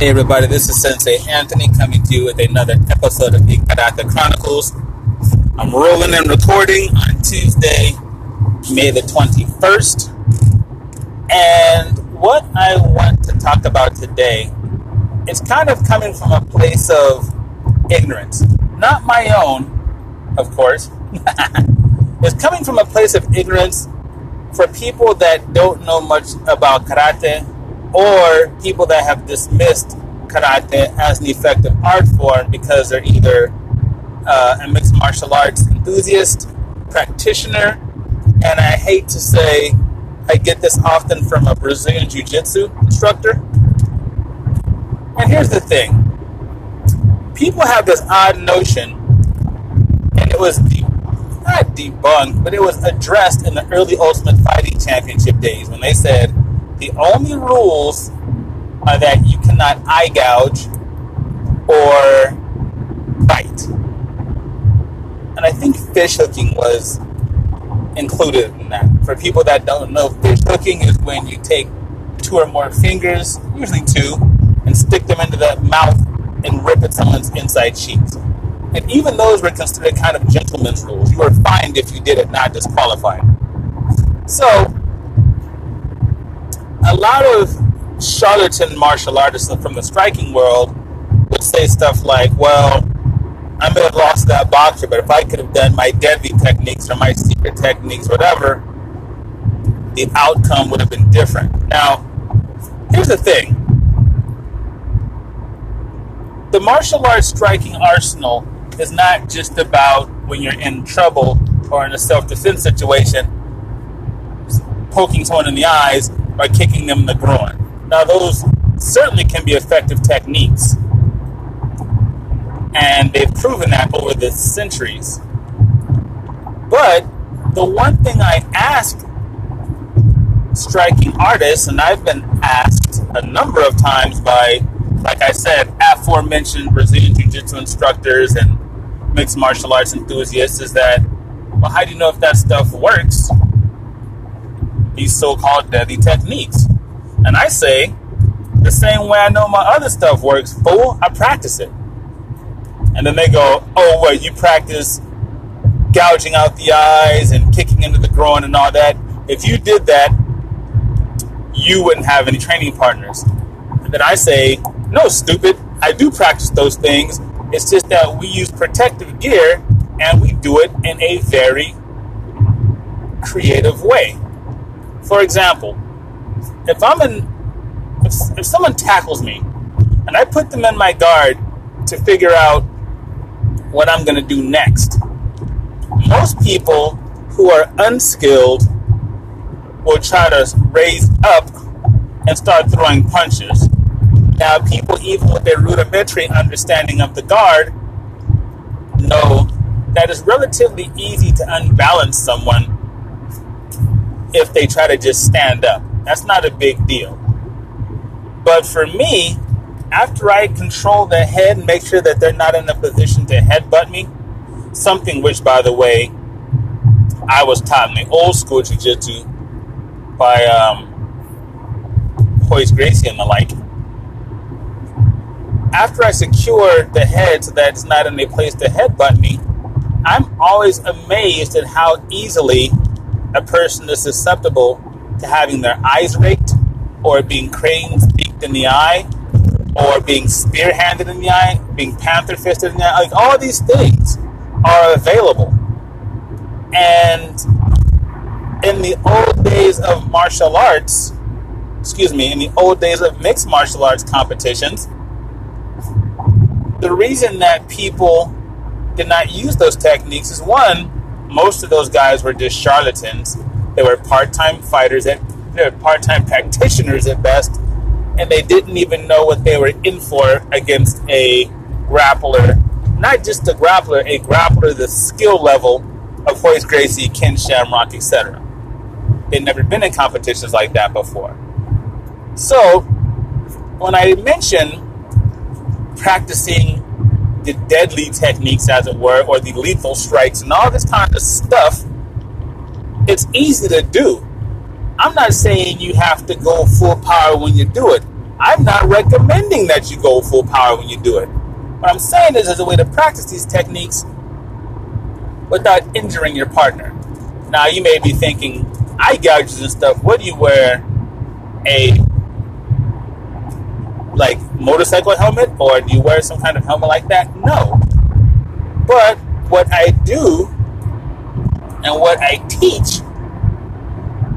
Hey everybody, this is Sensei Anthony coming to you with another episode of the Karate Chronicles. I'm rolling and recording on Tuesday, May the 21st. And what I want to talk about today is kind of coming from a place of ignorance. Not my own, of course. it's coming from a place of ignorance for people that don't know much about karate or people that have dismissed karate as an effective art form because they're either uh, a mixed martial arts enthusiast, practitioner, and I hate to say I get this often from a Brazilian Jiu Jitsu instructor. And here's the thing people have this odd notion, and it was not debunked, but it was addressed in the early Ultimate Fighting Championship days when they said the only rules are that you cannot eye gouge or bite. And I think fish hooking was included in that. For people that don't know, fish hooking is when you take two or more fingers, usually two, and stick them into the mouth and rip at someone's inside cheeks. And even those were considered kind of gentleman's rules. You were fined if you did it, not disqualified. So, a lot of charlatan martial artists from the striking world would say stuff like, well, I may have lost that boxer, but if I could have done my deadly techniques or my secret techniques, whatever, the outcome would have been different. Now, here's the thing the martial arts striking arsenal is not just about when you're in trouble or in a self defense situation, poking someone in the eyes by kicking them in the groin. Now, those certainly can be effective techniques, and they've proven that over the centuries. But the one thing I ask striking artists, and I've been asked a number of times by, like I said, aforementioned Brazilian Jiu Jitsu instructors and mixed martial arts enthusiasts, is that, well, how do you know if that stuff works? These so-called deadly techniques. And I say, the same way I know my other stuff works, fool, I practice it. And then they go, oh, well, you practice gouging out the eyes and kicking into the groin and all that. If you did that, you wouldn't have any training partners. And then I say, no, stupid, I do practice those things. It's just that we use protective gear and we do it in a very creative way. For example, if I'm in, if, if someone tackles me and I put them in my guard to figure out what I'm going to do next, most people who are unskilled will try to raise up and start throwing punches. Now, people, even with their rudimentary understanding of the guard, know that it's relatively easy to unbalance someone if they try to just stand up. That's not a big deal. But for me, after I control the head and make sure that they're not in a position to headbutt me, something which, by the way, I was taught in the old school jiu-jitsu by um, Royce Gracie and the like. After I secure the head so that it's not in a place to headbutt me, I'm always amazed at how easily a person is susceptible to having their eyes raked or being cranes beaked in the eye or being spear-handed in the eye, being panther fisted in the eye. Like all these things are available. And in the old days of martial arts, excuse me, in the old days of mixed martial arts competitions, the reason that people did not use those techniques is one, most of those guys were just charlatans. They were part-time fighters and they were part-time practitioners at best, and they didn't even know what they were in for against a grappler. Not just a grappler, a grappler the skill level of Royce Gracie, Ken Shamrock, etc. They'd never been in competitions like that before. So, when I mention practicing the deadly techniques, as it were, or the lethal strikes and all this kind of stuff, it's easy to do. I'm not saying you have to go full power when you do it. I'm not recommending that you go full power when you do it. What I'm saying is, there's a way to practice these techniques without injuring your partner. Now, you may be thinking, eye gouges and stuff, what do you wear a like motorcycle helmet or do you wear some kind of helmet like that? No. But what I do and what I teach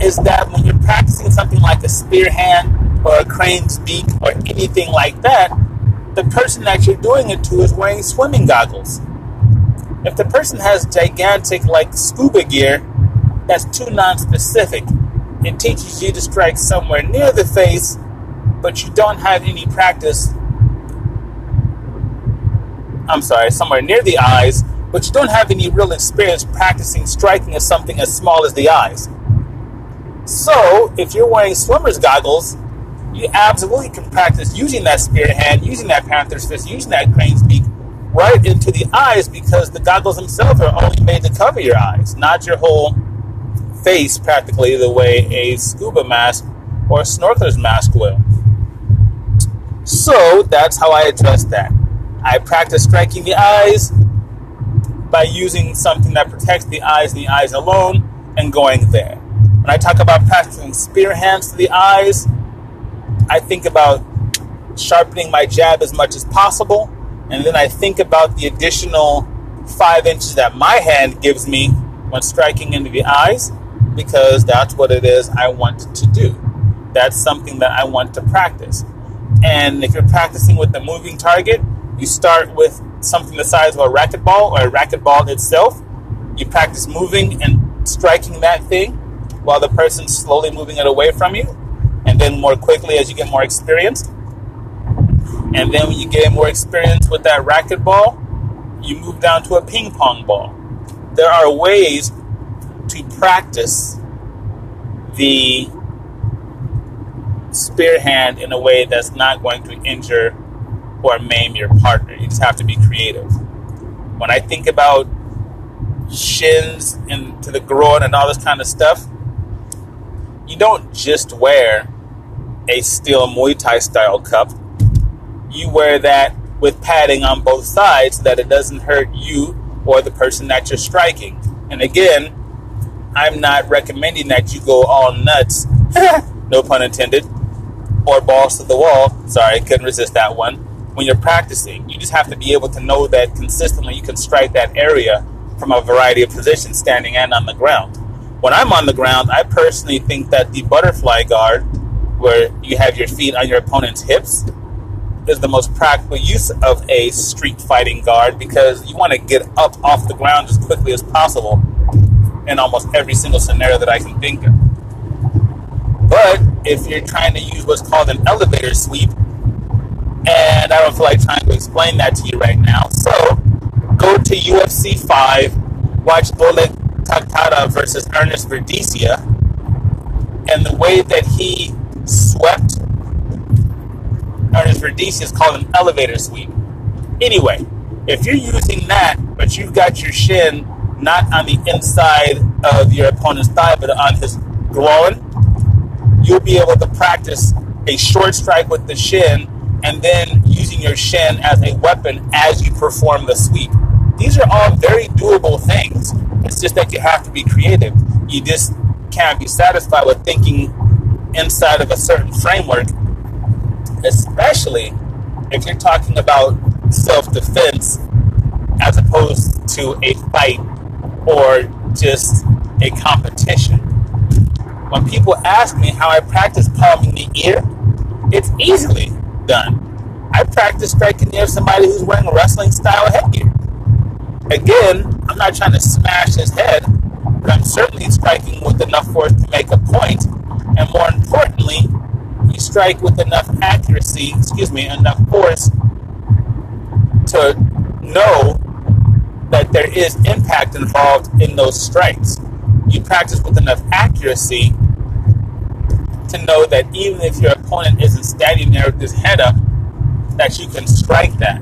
is that when you're practicing something like a spear hand or a crane's beak or anything like that, the person that you're doing it to is wearing swimming goggles. If the person has gigantic, like scuba gear, that's too non-specific. It teaches you to strike somewhere near the face, but you don't have any practice. I'm sorry, somewhere near the eyes, but you don't have any real experience practicing striking at something as small as the eyes. So, if you're wearing swimmer's goggles, you absolutely can practice using that spear hand, using that panther's fist, using that crane's beak right into the eyes because the goggles themselves are only made to cover your eyes, not your whole face practically the way a scuba mask or a snorkeler's mask will. So that's how I address that. I practice striking the eyes by using something that protects the eyes and the eyes alone and going there. When I talk about practicing spear hands to the eyes, I think about sharpening my jab as much as possible, and then I think about the additional five inches that my hand gives me when striking into the eyes because that's what it is I want to do. That's something that I want to practice. And if you're practicing with a moving target, you start with something the size of a racquetball or a racquetball itself. You practice moving and striking that thing while the person's slowly moving it away from you. And then more quickly as you get more experience. And then when you get more experience with that racquetball, you move down to a ping pong ball. There are ways to practice the spear hand in a way that's not going to injure or maim your partner. You just have to be creative. When I think about shins into the groin and all this kind of stuff, you don't just wear a steel Muay Thai style cup. You wear that with padding on both sides so that it doesn't hurt you or the person that you're striking. And again, I'm not recommending that you go all nuts, no pun intended, or balls to the wall. Sorry, couldn't resist that one. When you're practicing, you just have to be able to know that consistently you can strike that area from a variety of positions, standing and on the ground. When I'm on the ground, I personally think that the butterfly guard, where you have your feet on your opponent's hips, is the most practical use of a street fighting guard because you want to get up off the ground as quickly as possible in almost every single scenario that I can think of. If you're trying to use what's called an elevator sweep, and I don't feel like trying to explain that to you right now, so go to UFC 5, watch Oleg Taktarov versus Ernest Verdicia, and the way that he swept Ernest Verdicia is called an elevator sweep. Anyway, if you're using that, but you've got your shin not on the inside of your opponent's thigh, but on his groin, you'll be able to practice a short strike with the shin and then using your shin as a weapon as you perform the sweep. These are all very doable things. It's just that you have to be creative. You just can't be satisfied with thinking inside of a certain framework, especially if you're talking about self defense as opposed to a fight or just a competition. When people ask me how I practice palming the ear, it's easily done. I practice striking near somebody who's wearing a wrestling style headgear. Again, I'm not trying to smash his head, but I'm certainly striking with enough force to make a point. point, and more importantly, you strike with enough accuracy, excuse me, enough force to know that there is impact involved in those strikes. You practice with enough accuracy to know that even if your opponent isn't standing there with his head up, that you can strike that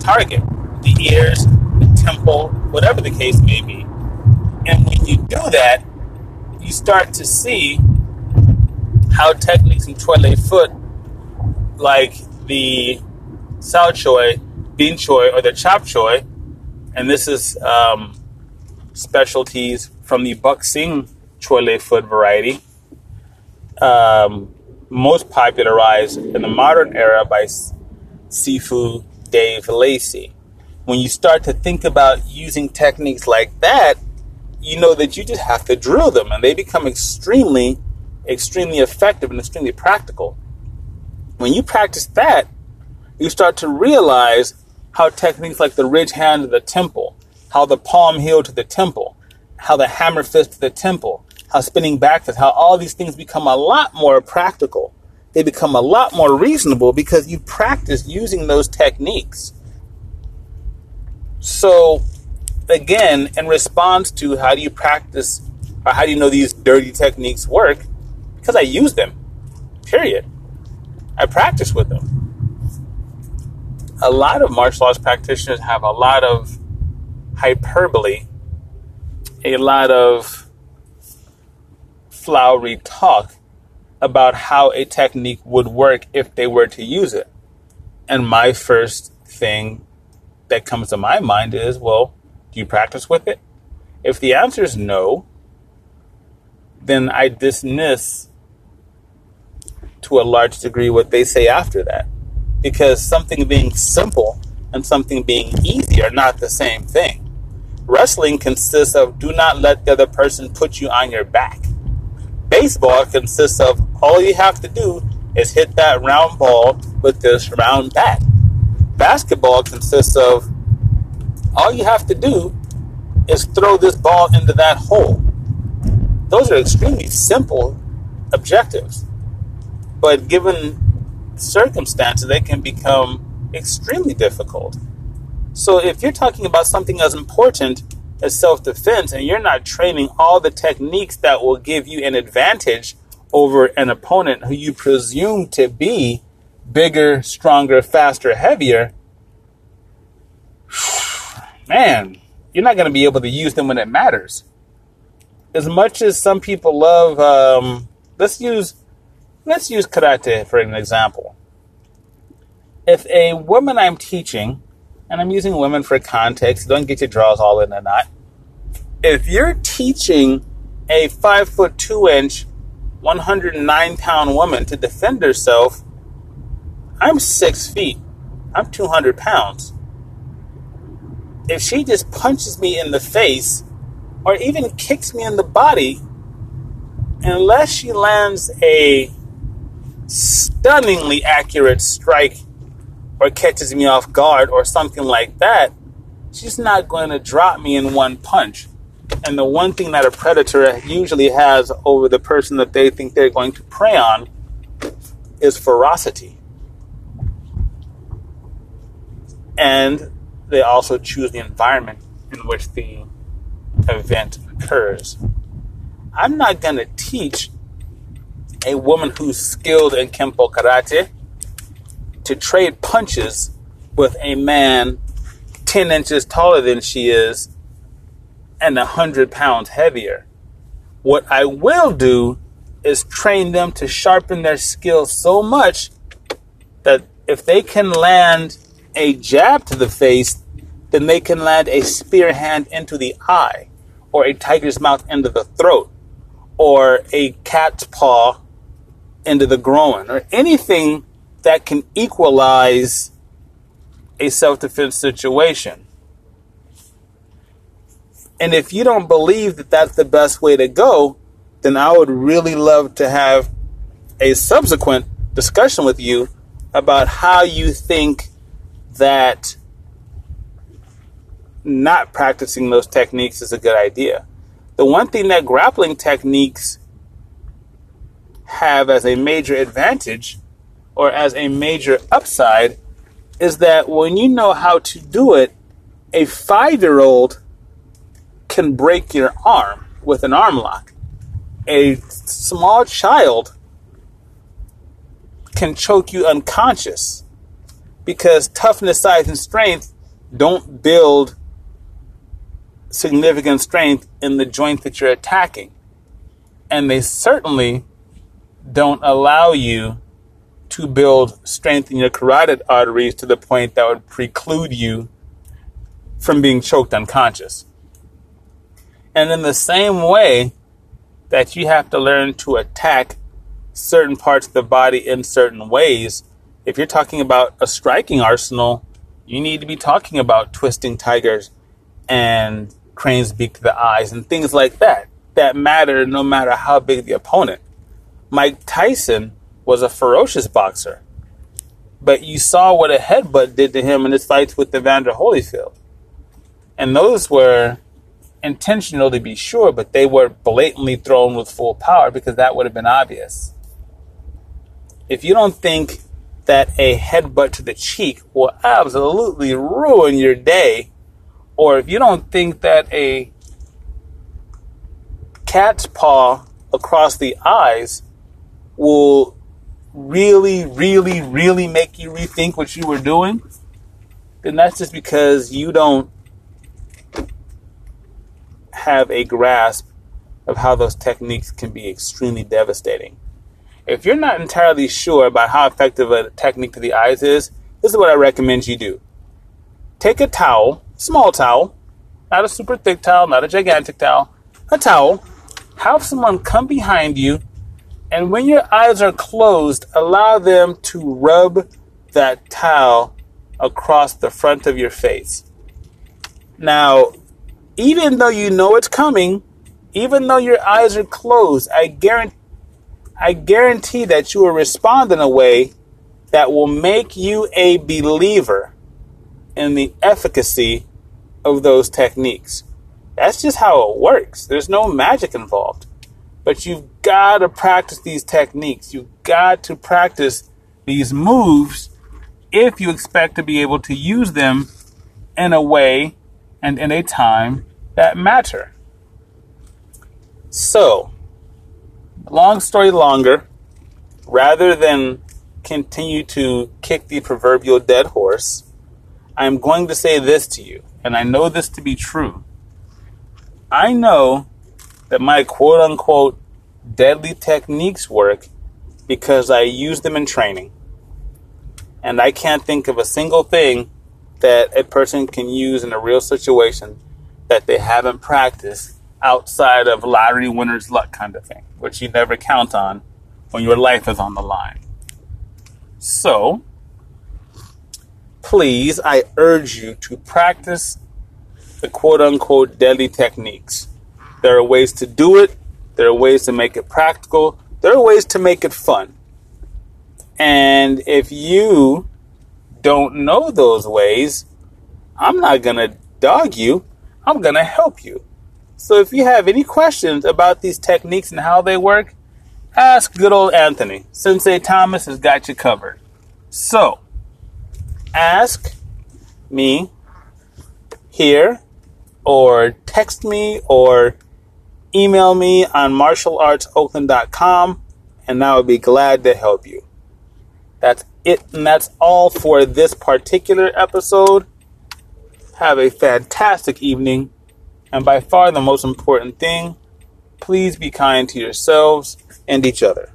target, the ears, the temple, whatever the case may be. And when you do that, you start to see how techniques in Choy Li Fut like the sao choy, bean choy, or the chop choy, and this is um, specialties from the Buck choy foot variety, um, most popularized in the modern era by Sifu Dave Lacey. When you start to think about using techniques like that, you know that you just have to drill them and they become extremely, extremely effective and extremely practical. When you practice that, you start to realize how techniques like the ridge hand to the temple, how the palm heel to the temple, how the hammer fist to the temple, how spinning back fist, how all these things become a lot more practical. They become a lot more reasonable because you practice using those techniques. So, again, in response to how do you practice or how do you know these dirty techniques work? Because I use them, period. I practice with them. A lot of martial arts practitioners have a lot of hyperbole, a lot of flowery talk about how a technique would work if they were to use it. And my first thing that comes to my mind is, well, do you practice with it? If the answer is no, then I dismiss to a large degree what they say after that. Because something being simple and something being easy are not the same thing. Wrestling consists of do not let the other person put you on your back. Baseball consists of all you have to do is hit that round ball with this round bat. Basketball consists of all you have to do is throw this ball into that hole. Those are extremely simple objectives. But given circumstances, they can become extremely difficult. So if you're talking about something as important as self defense and you're not training all the techniques that will give you an advantage over an opponent who you presume to be bigger, stronger, faster, heavier, man, you're not going to be able to use them when it matters. As much as some people love, um, let's use let's use karate for an example. If a woman I'm teaching, and I'm using women for context, don't get your draws all in a knot. If you're teaching a five foot two inch, 109 pound woman to defend herself, I'm six feet. I'm 200 pounds if she just punches me in the face or even kicks me in the body, unless she lands a stunningly accurate strike or catches me off guard or something like that, she's not going to drop me in one punch. And the one thing that a predator usually has over the person that they think they're going to prey on is ferocity. And they also choose the environment in which the event occurs. I'm not going to teach a woman who's skilled in Kempo Karate to trade punches with a man 10 inches taller than she is and 100 pounds heavier. What I will do is train them to sharpen their skills so much that if they can land a jab to the face, then they can land a spear hand into the eye, or a tiger's mouth into the throat, or a cat's paw into the groin, or anything that can equalize a self defense situation. And if you don't believe that that's the best way to go, then I would really love to have a subsequent discussion with you about how you think that not practicing those techniques is a good idea. The one thing that grappling techniques have as a major advantage or as a major upside is that when you know how to do it, a five year old can break your arm with an arm lock. A small child can choke you unconscious because toughness, size, and strength don't build significant strength in the joint that you're attacking. And they certainly don't allow you to build strength in your carotid arteries to the point that would preclude you from being choked unconscious. And in the same way that you have to learn to attack certain parts of the body in certain ways, if you're talking about a striking arsenal, you need to be talking about twisting tigers and crane's beak to the eyes and things like that that matter no matter how big the opponent. Mike Tyson was a ferocious boxer, but you saw what a headbutt did to him in his fights with Evander Holyfield. And those were intentional to be sure, but they were blatantly thrown with full power because that would have been obvious. If you don't think that a headbutt to the cheek will absolutely ruin your day, or if you don't think that a cat's paw across the eyes will really, really, really make you rethink what you were doing, then that's just because you don't have a grasp of how those techniques can be extremely devastating. If you're not entirely sure about how effective a technique to the eyes is, this is what I recommend you do. Take a towel, small towel, not a super thick towel, not a gigantic towel, a towel. Have someone come behind you, and when your eyes are closed, allow them to rub that towel across the front of your face. Now, even though you know it's coming, even though your eyes are closed, I guarantee I guarantee that you will respond in a way that will make you a believer in the efficacy of those techniques. That's just how it works. There's no magic involved. But you've got to practice these techniques. You've got to practice these moves if you expect to be able to use them in a way and in a time that matter. So, long story longer, rather than continue to kick the proverbial dead horse, I'm going to say this to you, and I know this to be true. I know that my quote unquote deadly techniques work because I use them in training. And I can't think of a single thing that a person can use in a real situation that they haven't practiced outside of lottery winner's luck kind of thing, which you never count on when your life is on the line. So, please, I urge you to practice the quote unquote deadly techniques. There are ways to do it, there are ways to make it practical, there are ways to make it fun. And if you don't know those ways, I'm not going to dog you, I'm going to help you. So if you have any questions about these techniques and how they work, ask good old Anthony. Sensei Thomas has got you covered. So, ask me here, or text me, or email me on martialartsoakland.com, and I would be glad to help you. That's it, and that's all for this particular episode. Have a fantastic evening and by far the most important thing, please be kind to yourselves and each other.